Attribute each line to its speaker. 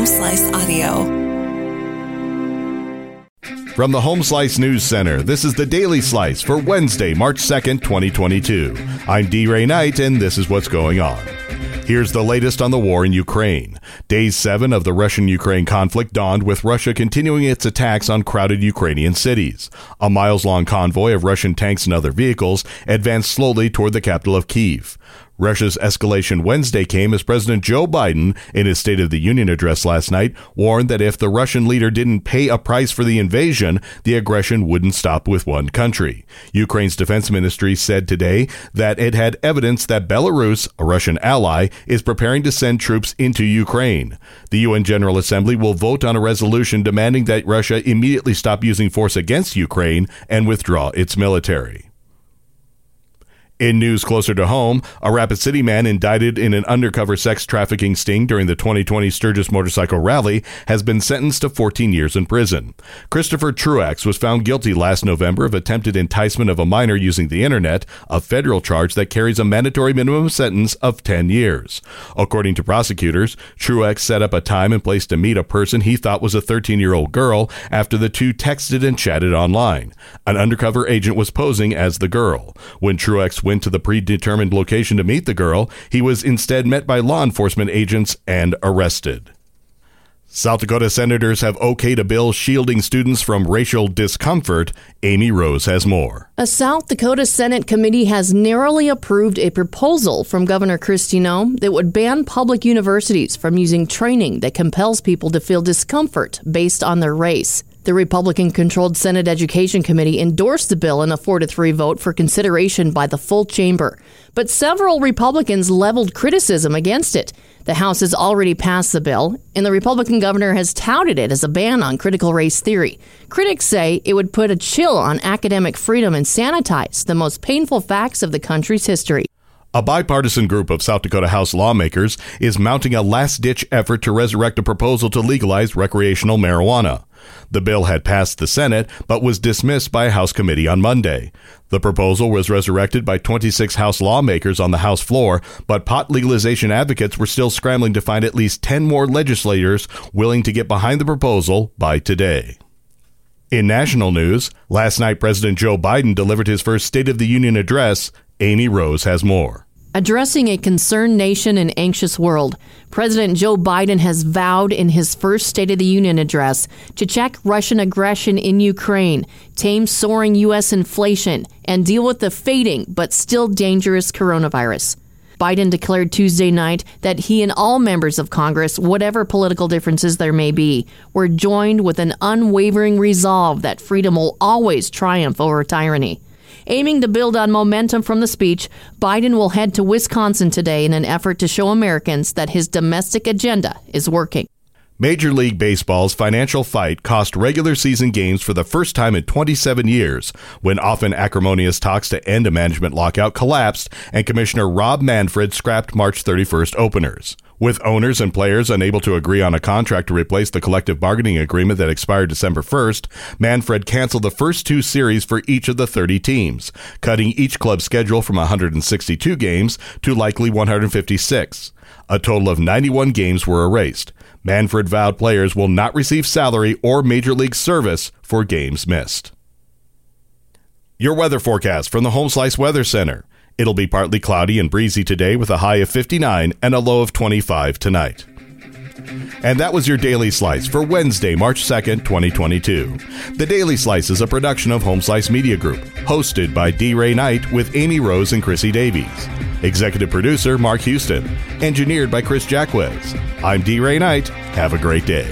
Speaker 1: Home Slice Audio.
Speaker 2: From the Home Slice News Center, this is the Daily Slice for Wednesday, March 2nd, 2022. I'm D. Ray Knight, and this is what's going on. Here's the latest on the war in Ukraine. Day seven of the Russian Ukraine conflict dawned with Russia continuing its attacks on crowded Ukrainian cities. A miles long convoy of Russian tanks and other vehicles advanced slowly toward the capital of Kiev. Russia's escalation Wednesday came as President Joe Biden, in his State of the Union address last night, warned that if the Russian leader didn't pay a price for the invasion, the aggression wouldn't stop with one country. Ukraine's defense ministry said today that it had evidence that Belarus, a Russian ally, is preparing to send troops into Ukraine. The UN General Assembly will vote on a resolution demanding that Russia immediately stop using force against Ukraine and withdraw its military. In news closer to home, a Rapid City man indicted in an undercover sex trafficking sting during the 2020 Sturgis Motorcycle Rally has been sentenced to 14 years in prison. Christopher Truax was found guilty last November of attempted enticement of a minor using the internet, a federal charge that carries a mandatory minimum sentence of 10 years. According to prosecutors, Truax set up a time and place to meet a person he thought was a 13 year old girl after the two texted and chatted online. An undercover agent was posing as the girl. When Truax went to the predetermined location to meet the girl, he was instead met by law enforcement agents and arrested. South Dakota senators have okayed a bill shielding students from racial discomfort. Amy Rose has more.
Speaker 3: A South Dakota Senate committee has narrowly approved a proposal from Governor Kristi Noem that would ban public universities from using training that compels people to feel discomfort based on their race. The Republican controlled Senate Education Committee endorsed the bill in a 4 to 3 vote for consideration by the full chamber. But several Republicans leveled criticism against it. The House has already passed the bill, and the Republican governor has touted it as a ban on critical race theory. Critics say it would put a chill on academic freedom and sanitize the most painful facts of the country's history.
Speaker 2: A bipartisan group of South Dakota House lawmakers is mounting a last ditch effort to resurrect a proposal to legalize recreational marijuana. The bill had passed the Senate, but was dismissed by a House committee on Monday. The proposal was resurrected by 26 House lawmakers on the House floor, but pot legalization advocates were still scrambling to find at least 10 more legislators willing to get behind the proposal by today. In national news, last night President Joe Biden delivered his first State of the Union address. Amy Rose has more.
Speaker 3: Addressing a concerned nation and anxious world, President Joe Biden has vowed in his first State of the Union address to check Russian aggression in Ukraine, tame soaring U.S. inflation, and deal with the fading but still dangerous coronavirus. Biden declared Tuesday night that he and all members of Congress, whatever political differences there may be, were joined with an unwavering resolve that freedom will always triumph over tyranny. Aiming to build on momentum from the speech, Biden will head to Wisconsin today in an effort to show Americans that his domestic agenda is working.
Speaker 2: Major League Baseball's financial fight cost regular season games for the first time in 27 years when often acrimonious talks to end a management lockout collapsed and Commissioner Rob Manfred scrapped March 31st openers. With owners and players unable to agree on a contract to replace the collective bargaining agreement that expired December 1st, Manfred canceled the first two series for each of the 30 teams, cutting each club's schedule from 162 games to likely 156. A total of 91 games were erased. Manfred vowed players will not receive salary or major league service for games missed. Your weather forecast from the Home Slice Weather Center. It'll be partly cloudy and breezy today with a high of 59 and a low of 25 tonight. And that was your Daily Slice for Wednesday, March 2nd, 2022. The Daily Slice is a production of Home Slice Media Group, hosted by D. Ray Knight with Amy Rose and Chrissy Davies. Executive producer Mark Houston. Engineered by Chris Jacquez. I'm D. Ray Knight. Have a great day.